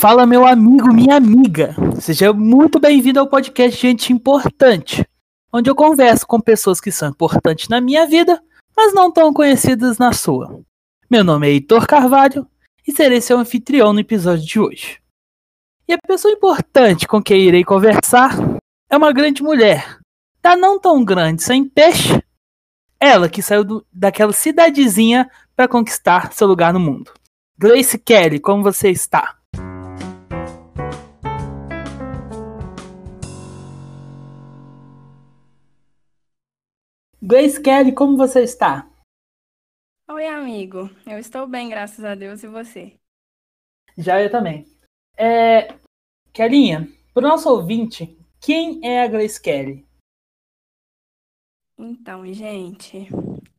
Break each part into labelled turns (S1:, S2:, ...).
S1: fala meu amigo, minha amiga. Seja muito bem-vindo ao podcast Gente Importante, onde eu converso com pessoas que são importantes na minha vida, mas não tão conhecidas na sua. Meu nome é Heitor Carvalho e serei seu anfitrião no episódio de hoje. E a pessoa importante com quem irei conversar é uma grande mulher, da não tão grande sem peixe, ela que saiu do, daquela cidadezinha para conquistar seu lugar no mundo. Grace Kelly, como você está? Grace Kelly, como você está?
S2: Oi, amigo. Eu estou bem, graças a Deus, e você?
S1: Já eu também. É... Kellinha, para o nosso ouvinte, quem é a Grace Kelly?
S2: Então, gente,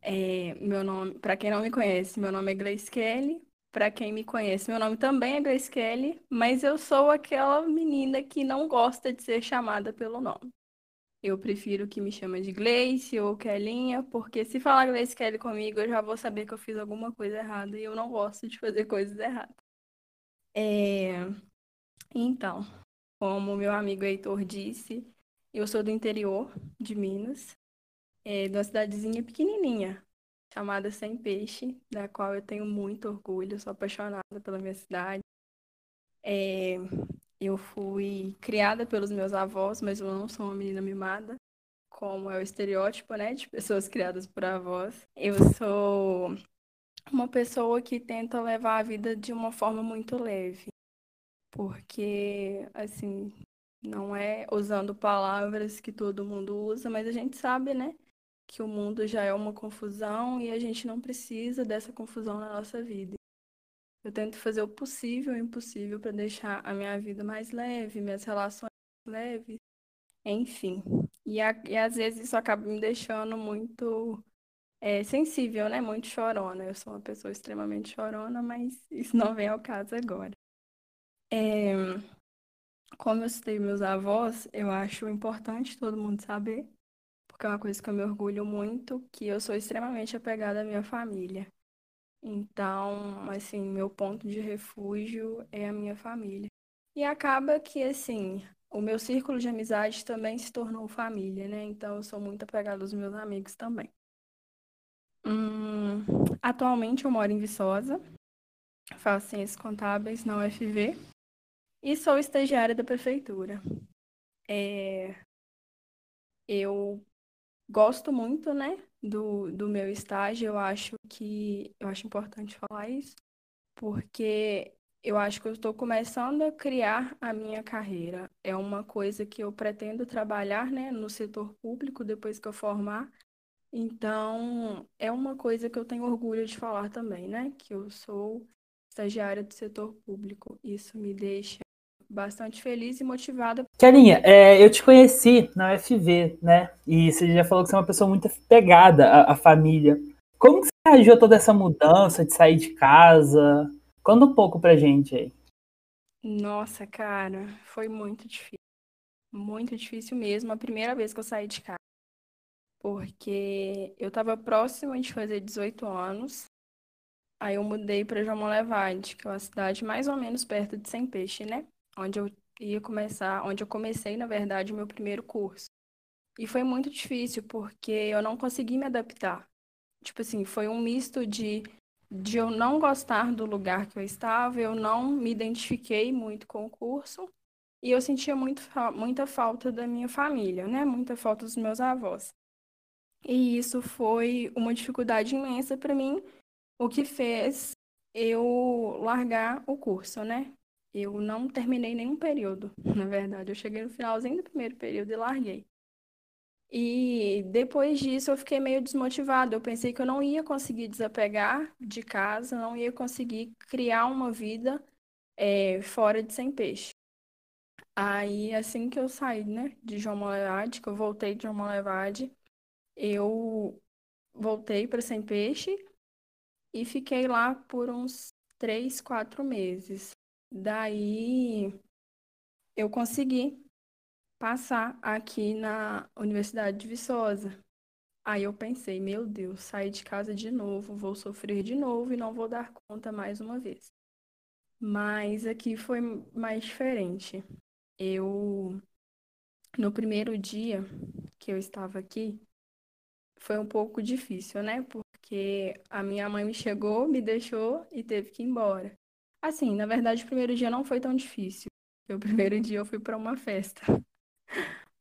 S2: é, meu nome, para quem não me conhece, meu nome é Grace Kelly. Para quem me conhece, meu nome também é Grace Kelly, mas eu sou aquela menina que não gosta de ser chamada pelo nome. Eu prefiro que me chame de Gleice ou Kellinha, porque se falar Gleice Kelly comigo, eu já vou saber que eu fiz alguma coisa errada e eu não gosto de fazer coisas erradas. É... Então, como meu amigo Heitor disse, eu sou do interior de Minas, é, de uma cidadezinha pequenininha, chamada Sem Peixe, da qual eu tenho muito orgulho, sou apaixonada pela minha cidade. É, eu fui criada pelos meus avós, mas eu não sou uma menina mimada, como é o estereótipo, né, de pessoas criadas por avós. Eu sou uma pessoa que tenta levar a vida de uma forma muito leve, porque, assim, não é usando palavras que todo mundo usa, mas a gente sabe, né, que o mundo já é uma confusão e a gente não precisa dessa confusão na nossa vida. Eu tento fazer o possível e o impossível para deixar a minha vida mais leve, minhas relações mais leves, enfim. E, a, e às vezes isso acaba me deixando muito é, sensível, né? Muito chorona. Eu sou uma pessoa extremamente chorona, mas isso não vem ao caso agora. É, como eu citei meus avós, eu acho importante todo mundo saber porque é uma coisa que eu me orgulho muito, que eu sou extremamente apegada à minha família. Então, assim, meu ponto de refúgio é a minha família. E acaba que, assim, o meu círculo de amizade também se tornou família, né? Então, eu sou muito apegada aos meus amigos também. Hum, atualmente, eu moro em Viçosa, faço ciências contábeis na UFV e sou estagiária da prefeitura. É, eu gosto muito, né, do, do meu estágio. Eu acho que eu acho importante falar isso, porque eu acho que eu estou começando a criar a minha carreira. É uma coisa que eu pretendo trabalhar, né, no setor público depois que eu formar. Então, é uma coisa que eu tenho orgulho de falar também, né, que eu sou estagiária do setor público. Isso me deixa bastante feliz e motivada.
S1: Kelinha, é, eu te conheci na UFV, né? E você já falou que você é uma pessoa muito pegada à, à família. Como que você reagiu a toda essa mudança de sair de casa? Conta um pouco pra gente aí.
S2: Nossa, cara, foi muito difícil. Muito difícil mesmo. A primeira vez que eu saí de casa. Porque eu tava próxima de fazer 18 anos. Aí eu mudei para João Levade, que é uma cidade mais ou menos perto de Sem Peixe, né? Onde eu ia começar, onde eu comecei, na verdade, o meu primeiro curso. E foi muito difícil porque eu não consegui me adaptar. Tipo assim, foi um misto de de eu não gostar do lugar que eu estava, eu não me identifiquei muito com o curso e eu sentia muito, muita falta da minha família, né? Muita falta dos meus avós. E isso foi uma dificuldade imensa para mim, o que fez eu largar o curso, né? Eu não terminei nenhum período, na verdade. Eu cheguei no finalzinho do primeiro período e larguei. E depois disso eu fiquei meio desmotivada. Eu pensei que eu não ia conseguir desapegar de casa, não ia conseguir criar uma vida é, fora de Sem Peixe. Aí, assim que eu saí, né, de João Molevade, que eu voltei de João Molevade, eu voltei para Sem Peixe e fiquei lá por uns três, quatro meses. Daí eu consegui passar aqui na Universidade de Viçosa. Aí eu pensei, meu Deus, sair de casa de novo, vou sofrer de novo e não vou dar conta mais uma vez. Mas aqui foi mais diferente. Eu, no primeiro dia que eu estava aqui, foi um pouco difícil, né? Porque a minha mãe me chegou, me deixou e teve que ir embora. Assim, na verdade, o primeiro dia não foi tão difícil. O primeiro dia eu fui para uma festa.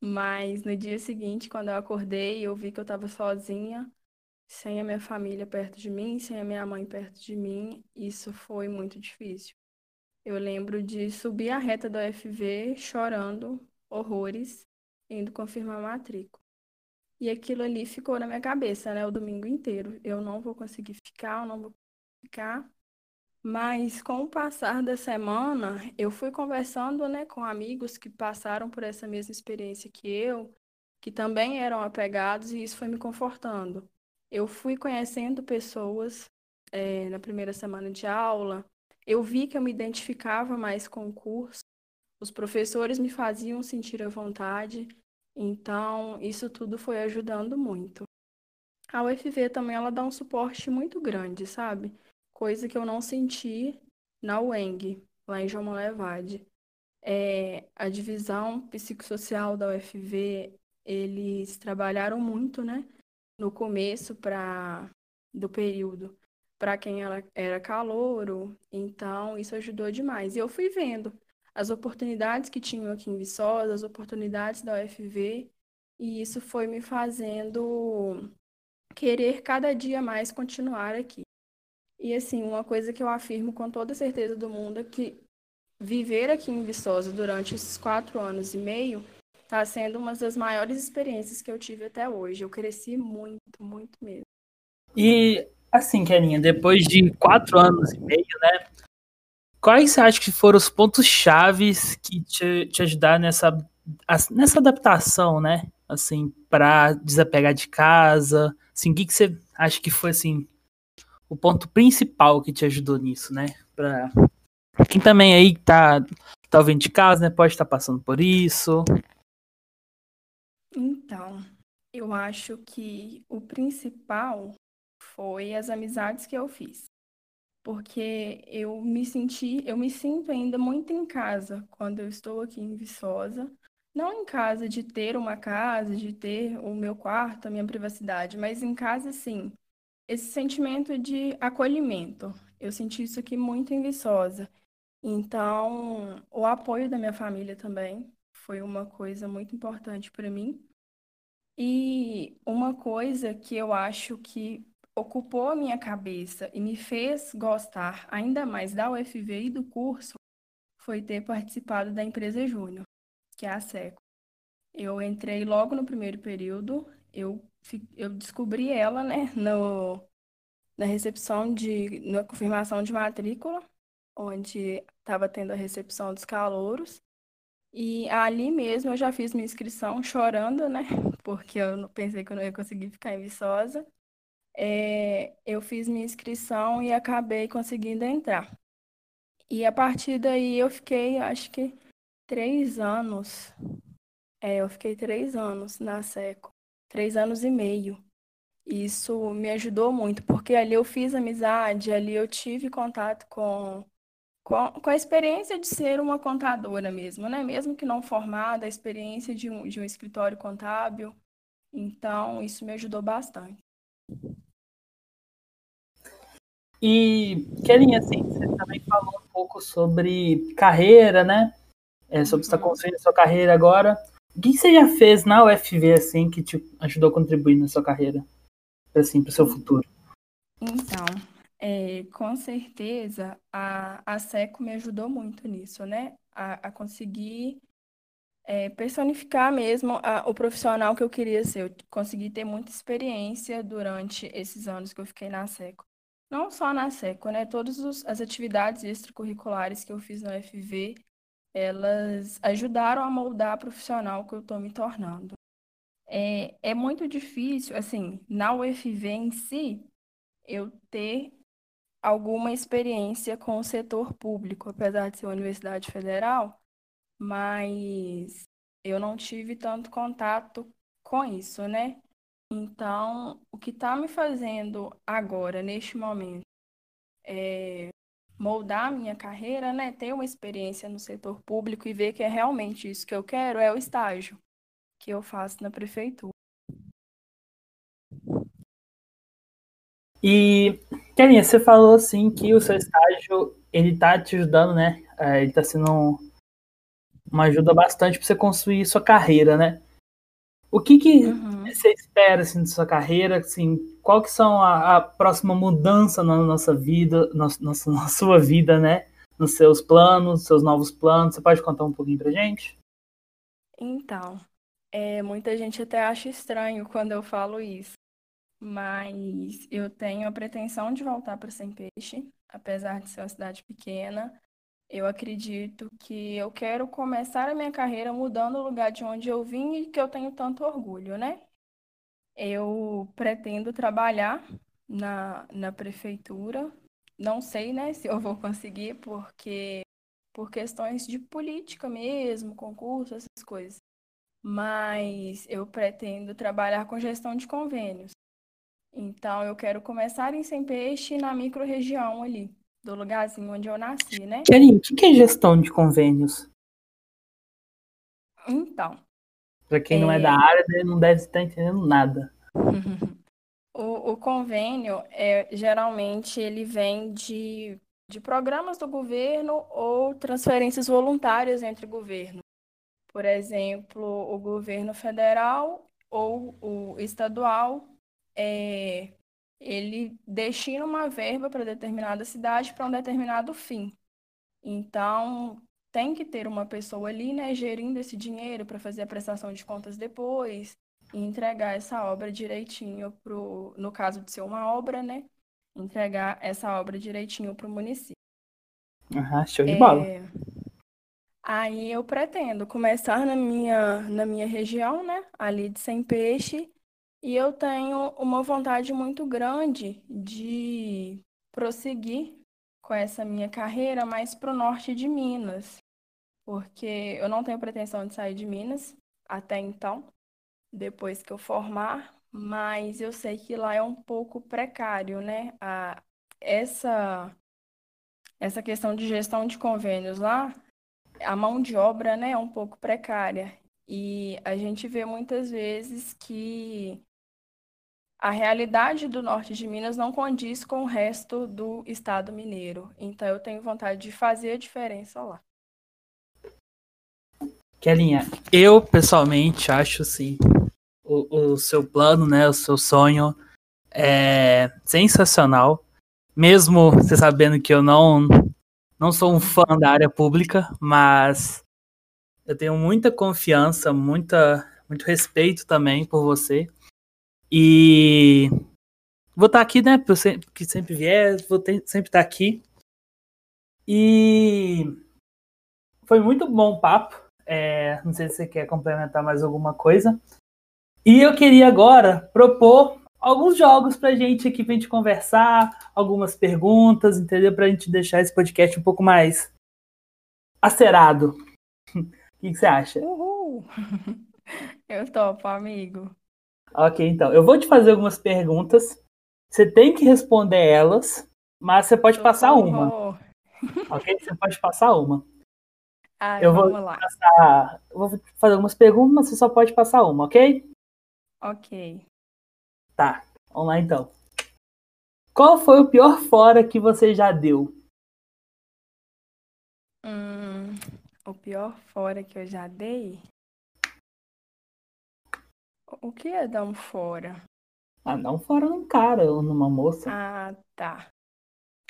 S2: Mas no dia seguinte, quando eu acordei, eu vi que eu estava sozinha, sem a minha família perto de mim, sem a minha mãe perto de mim. Isso foi muito difícil. Eu lembro de subir a reta do UFV chorando horrores, indo confirmar a matrícula. E aquilo ali ficou na minha cabeça, né, o domingo inteiro. Eu não vou conseguir ficar, eu não vou ficar. Mas com o passar da semana, eu fui conversando, né, com amigos que passaram por essa mesma experiência que eu, que também eram apegados, e isso foi me confortando. Eu fui conhecendo pessoas é, na primeira semana de aula, eu vi que eu me identificava mais com o curso, os professores me faziam sentir à vontade, então isso tudo foi ajudando muito. A UFV também ela dá um suporte muito grande, sabe? Coisa que eu não senti na UENG, lá em João Molevade. É, a divisão psicossocial da UFV, eles trabalharam muito, né, no começo para do período para quem ela era calouro, então isso ajudou demais. E eu fui vendo as oportunidades que tinham aqui em Viçosa, as oportunidades da UFV, e isso foi me fazendo querer cada dia mais continuar aqui. E assim, uma coisa que eu afirmo com toda certeza do mundo é que viver aqui em Viçosa durante esses quatro anos e meio está sendo uma das maiores experiências que eu tive até hoje. Eu cresci muito, muito mesmo.
S1: E assim, Keninha, depois de quatro anos e meio, né? Quais você acha que foram os pontos chaves que te, te ajudaram nessa, nessa adaptação, né? Assim, para desapegar de casa? Assim, o que, que você acha que foi assim o ponto principal que te ajudou nisso, né? Pra quem também aí tá, tá ouvindo de casa, né? Pode estar tá passando por isso.
S2: Então, eu acho que o principal foi as amizades que eu fiz. Porque eu me senti, eu me sinto ainda muito em casa quando eu estou aqui em Viçosa. Não em casa de ter uma casa, de ter o meu quarto, a minha privacidade, mas em casa, sim, esse sentimento de acolhimento. Eu senti isso aqui muito em Viçosa. Então, o apoio da minha família também foi uma coisa muito importante para mim. E uma coisa que eu acho que ocupou a minha cabeça e me fez gostar ainda mais da UFV e do curso foi ter participado da empresa Júnior, que é a SECO. Eu entrei logo no primeiro período, eu eu descobri ela, né, no, na recepção de, na confirmação de matrícula, onde estava tendo a recepção dos calouros. E ali mesmo eu já fiz minha inscrição chorando, né, porque eu pensei que eu não ia conseguir ficar em Viçosa. É, eu fiz minha inscrição e acabei conseguindo entrar. E a partir daí eu fiquei, acho que três anos. É, eu fiquei três anos na SECO três anos e meio. Isso me ajudou muito, porque ali eu fiz amizade, ali eu tive contato com, com, com a experiência de ser uma contadora mesmo, né? Mesmo que não formada, a experiência de um, de um escritório contábil. Então, isso me ajudou bastante.
S1: E, Kelinha, assim, você também falou um pouco sobre carreira, né? É, sobre você uhum. construindo a sua carreira agora. O que você já fez na UFV, assim, que te ajudou a contribuir na sua carreira? Assim, para o seu futuro?
S2: Então, é, com certeza, a, a SECO me ajudou muito nisso, né? A, a conseguir é, personificar mesmo a, o profissional que eu queria ser. Eu consegui ter muita experiência durante esses anos que eu fiquei na SECO. Não só na SECO, né? Todas as atividades extracurriculares que eu fiz na UFV elas ajudaram a moldar a profissional que eu estou me tornando. É, é muito difícil, assim, na UFV em si, eu ter alguma experiência com o setor público, apesar de ser uma universidade federal, mas eu não tive tanto contato com isso, né? Então, o que está me fazendo agora, neste momento, é moldar a minha carreira, né, ter uma experiência no setor público e ver que é realmente isso que eu quero, é o estágio que eu faço na prefeitura.
S1: E, Kelinha, você falou assim que o seu estágio, ele tá te ajudando, né? É, ele tá sendo uma ajuda bastante para você construir sua carreira, né? O que que uhum. você espera, assim, da sua carreira, assim, qual que são a, a próxima mudança na nossa vida, na, na, na sua vida, né? Nos seus planos, seus novos planos, você pode contar um pouquinho pra gente?
S2: Então, é, muita gente até acha estranho quando eu falo isso, mas eu tenho a pretensão de voltar para Sem Peixe, apesar de ser uma cidade pequena. Eu acredito que eu quero começar a minha carreira mudando o lugar de onde eu vim e que eu tenho tanto orgulho, né? Eu pretendo trabalhar na, na prefeitura. Não sei, né, se eu vou conseguir, porque por questões de política mesmo, concurso, essas coisas. Mas eu pretendo trabalhar com gestão de convênios. Então, eu quero começar em Sem Peixe, na micro-região ali, do lugarzinho onde eu nasci, né?
S1: Kerinho, o que é gestão de convênios?
S2: Então.
S1: Para quem é... não é da área, não deve estar entendendo nada.
S2: o, o convênio, é, geralmente, ele vem de, de programas do governo ou transferências voluntárias entre governos. Por exemplo, o governo federal ou o estadual é, ele destina uma verba para determinada cidade para um determinado fim. Então, tem que ter uma pessoa ali, né, gerindo esse dinheiro para fazer a prestação de contas depois e entregar essa obra direitinho pro, no caso de ser uma obra, né, entregar essa obra direitinho para o município.
S1: Aham, show de bola.
S2: É, aí eu pretendo começar na minha, na minha região, né, ali de Sem Peixe, e eu tenho uma vontade muito grande de prosseguir com essa minha carreira mais para o norte de Minas, porque eu não tenho pretensão de sair de Minas até então, depois que eu formar, mas eu sei que lá é um pouco precário, né? A, essa, essa questão de gestão de convênios lá, a mão de obra, né, é um pouco precária. E a gente vê muitas vezes que a realidade do norte de Minas não condiz com o resto do estado mineiro. Então eu tenho vontade de fazer a diferença lá.
S1: Kelinha, eu pessoalmente acho assim, o, o seu plano, né, o seu sonho é sensacional. Mesmo você sabendo que eu não não sou um fã da área pública, mas eu tenho muita confiança, muita muito respeito também por você. E vou estar tá aqui, né? Porque sempre vier, vou ter, sempre estar tá aqui. E foi muito bom o papo. É, não sei se você quer complementar mais alguma coisa. E eu queria agora propor alguns jogos pra gente aqui pra gente conversar, algumas perguntas, entendeu? Pra gente deixar esse podcast um pouco mais acerado. O que, que você acha?
S2: Uhul! Eu topo, amigo.
S1: Ok, então. Eu vou te fazer algumas perguntas. Você tem que responder elas, mas você pode passar uma. Ok? Você pode passar uma.
S2: Ai, eu vou lá.
S1: Passar, eu vou fazer algumas perguntas, mas você só pode passar uma, ok?
S2: Ok.
S1: Tá, vamos lá então. Qual foi o pior fora que você já deu?
S2: Hum, o pior fora que eu já dei? O que é dar um fora?
S1: Ah, não fora num cara ou numa moça.
S2: Ah, tá.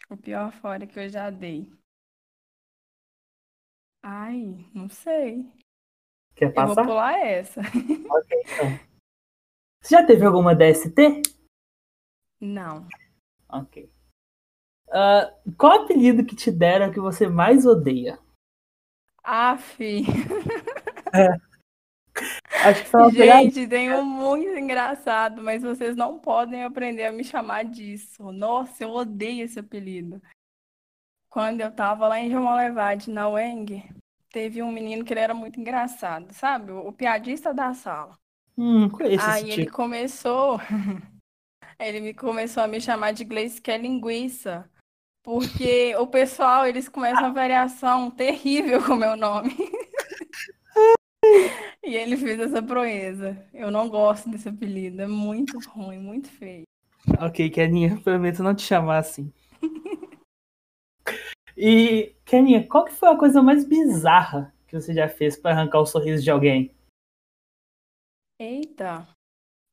S2: O pior fora que eu já dei. Ai, não sei.
S1: Quer passar? Eu
S2: vou pular essa.
S1: Ok, então. Você já teve alguma DST?
S2: Não.
S1: Ok. Uh, qual apelido que te deram que você mais odeia?
S2: Aff.
S1: É. Acho que foi
S2: uma Gente, tem um muito engraçado, mas vocês não podem aprender a me chamar disso. Nossa, eu odeio esse apelido. Quando eu tava lá em João Levade, na UENG, teve um menino que ele era muito engraçado, sabe? O piadista da sala.
S1: Hum, conheço
S2: Aí ele
S1: tipo.
S2: começou. ele me começou a me chamar de Gleice que é linguiça. Porque o pessoal, eles começam uma variação terrível com o meu nome. E ele fez essa proeza. Eu não gosto desse apelido. É muito ruim, muito feio.
S1: Ok, Keninha, prometo não te chamar assim. E, Keninha, qual que foi a coisa mais bizarra que você já fez para arrancar o sorriso de alguém?
S2: Eita,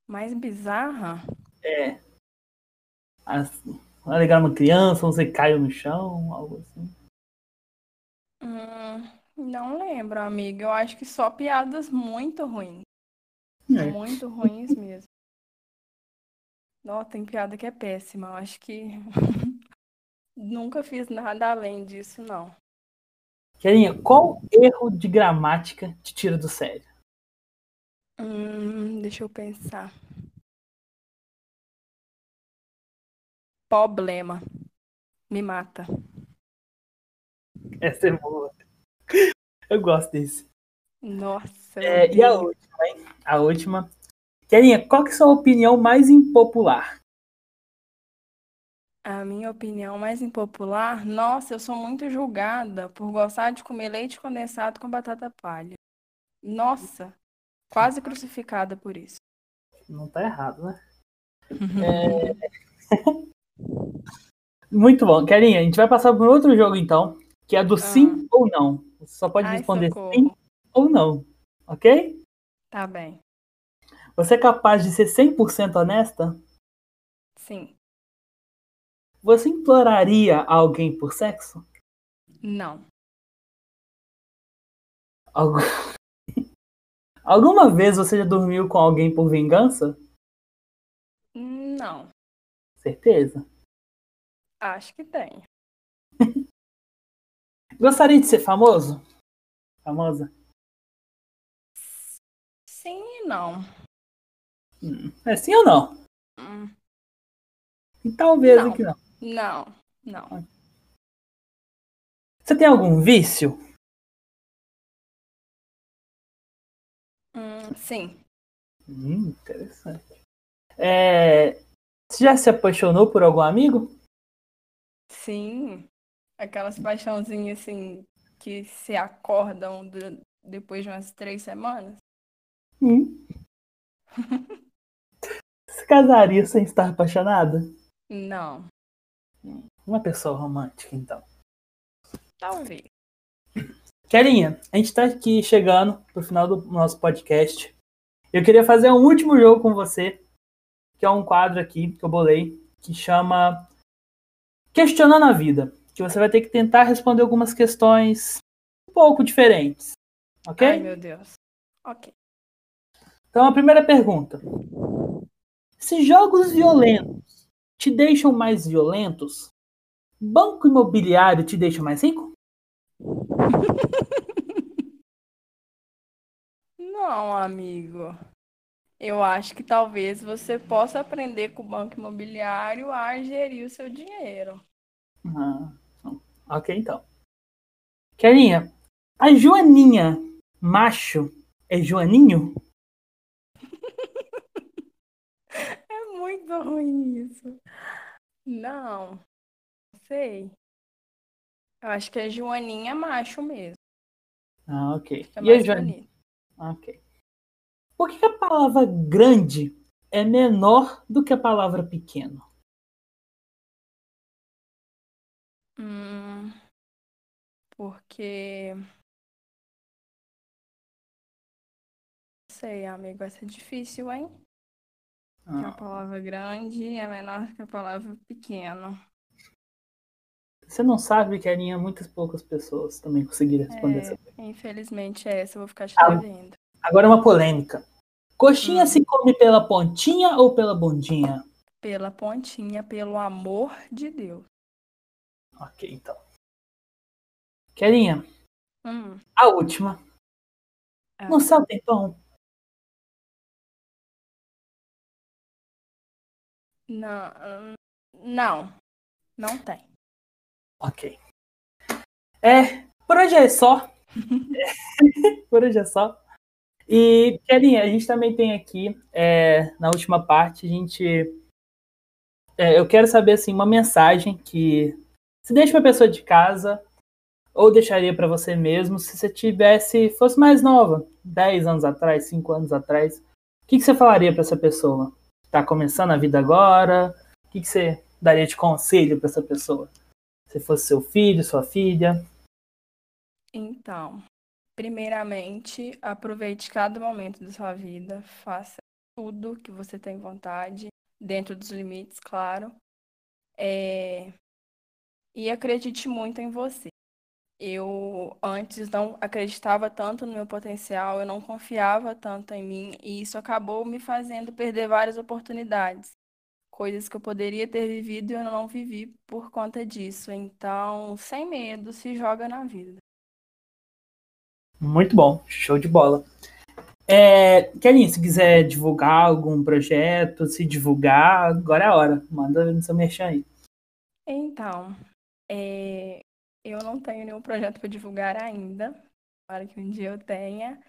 S2: mais bizarra?
S1: É. Assim, alegar uma criança, você caiu no chão, algo assim.
S2: Hum, não lembro, amiga. Eu acho que só piadas muito ruins.
S1: É.
S2: Muito ruins mesmo. Nossa, tem piada que é péssima. Eu acho que nunca fiz nada além disso, não.
S1: Keninha, qual erro de gramática te tira do sério?
S2: Hum, deixa eu pensar. Problema. Me mata.
S1: Essa é boa. Eu gosto desse.
S2: Nossa,
S1: É, e a última, hein? A última. Keninha, qual que é a sua opinião mais impopular?
S2: A minha opinião mais impopular, nossa, eu sou muito julgada por gostar de comer leite condensado com batata palha. Nossa, quase crucificada por isso.
S1: Não tá errado, né? Muito bom. Keninha, a gente vai passar por outro jogo então, que é do sim ou não. Você só pode
S2: Ai,
S1: responder
S2: socorro.
S1: sim ou não, ok?
S2: Tá bem.
S1: Você é capaz de ser 100% honesta?
S2: Sim.
S1: Você imploraria alguém por sexo?
S2: Não.
S1: Algu- Alguma vez você já dormiu com alguém por vingança?
S2: Não.
S1: Certeza.
S2: Acho que tem.
S1: Gostaria de ser famoso? Famosa?
S2: Sim e não.
S1: Hum, É sim ou não?
S2: Hum,
S1: E talvez
S2: Não.
S1: aqui não.
S2: Não, não.
S1: Você tem algum vício?
S2: Hum, sim.
S1: Hum, interessante. É, Você já se apaixonou por algum amigo?
S2: Sim. Aquelas paixãozinhas assim que se acordam do- depois de umas três semanas.
S1: Hum. Se casaria sem estar apaixonada?
S2: Não.
S1: Uma pessoa romântica, então.
S2: Talvez.
S1: Kerinha, a gente tá aqui chegando pro final do nosso podcast. Eu queria fazer um último jogo com você, que é um quadro aqui que eu bolei, que chama Questionando a Vida. Que você vai ter que tentar responder algumas questões um pouco diferentes. Ok?
S2: Ai, meu Deus. Ok.
S1: Então, a primeira pergunta: Se jogos violentos te deixam mais violentos, banco imobiliário te deixa mais rico?
S2: Não, amigo. Eu acho que talvez você possa aprender com o banco imobiliário a gerir o seu dinheiro.
S1: Ah, ok, então. Kerinha, a Joaninha macho é Joaninho?
S2: É muito ruim isso. Não. Não sei. Eu acho que é Joaninha macho mesmo.
S1: Ah, ok.
S2: Fica
S1: E a Joaninha? Ok. Por que a palavra grande é menor do que a palavra pequeno?
S2: Hum, porque. Não sei, amigo, vai ser difícil, hein? Que a
S1: Ah,
S2: palavra grande é menor que a palavra pequeno.
S1: você não sabe, Kerinha, muitas poucas pessoas também conseguiram responder essa
S2: É, infelizmente é essa, eu vou ficar te
S1: Ah.
S2: devendo.
S1: Agora uma polêmica. Coxinha
S2: Hum.
S1: se come pela pontinha ou pela bundinha?
S2: Pela pontinha, pelo amor de Deus.
S1: Ok, então. Kerinha,
S2: Hum,
S1: a última.
S2: Ah.
S1: No céu tem pão?
S2: não, hum, não, não tem.
S1: Ok. É, por hoje é só. por hoje é só. E, Kerinha, a gente também tem aqui, é, na última parte, a gente. é, eu quero saber, assim, uma mensagem que Se deixa pra pessoa de casa ou deixaria para você mesmo se você tivesse fosse mais nova, 10 anos atrás, 5 anos atrás? O que, que você falaria para essa pessoa? Tá começando a vida agora? O que, que você daria de conselho para essa pessoa? Se fosse seu filho, sua filha?
S2: Então, primeiramente, aproveite cada momento da sua vida, faça tudo que você tem vontade, dentro dos limites, claro. É... E acredite muito em você. Eu antes não acreditava tanto no meu potencial, eu não confiava tanto em mim, e isso acabou me fazendo perder várias oportunidades. Coisas que eu poderia ter vivido e eu não vivi por conta disso. Então, sem medo, se joga na vida.
S1: Muito bom, show de bola. É, Kelly, se quiser divulgar algum projeto, se divulgar, agora é a hora. Manda no seu merchan aí.
S2: Então, é, eu não tenho nenhum projeto para divulgar ainda. Para que um dia eu tenha.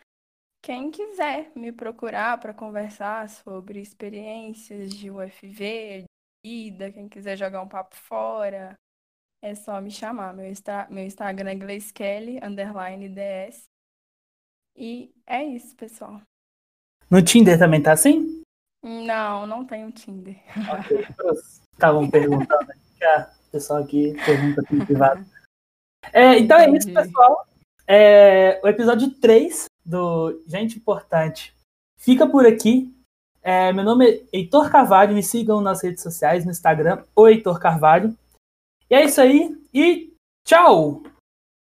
S2: Quem quiser me procurar para conversar sobre experiências de UFV, de vida, quem quiser jogar um papo fora, é só me chamar. Meu, meu Instagram é GlaceKelly, underline DS. E é isso, pessoal.
S1: No Tinder também tá assim?
S2: Não, não tenho Tinder.
S1: Estavam perguntando aqui, a pessoal aqui pergunta aqui privado. É, então é isso, pessoal. É, o episódio 3 do Gente Importante fica por aqui. É, meu nome é Heitor Carvalho, me sigam nas redes sociais, no Instagram, o Heitor Carvalho. E é isso aí, e tchau!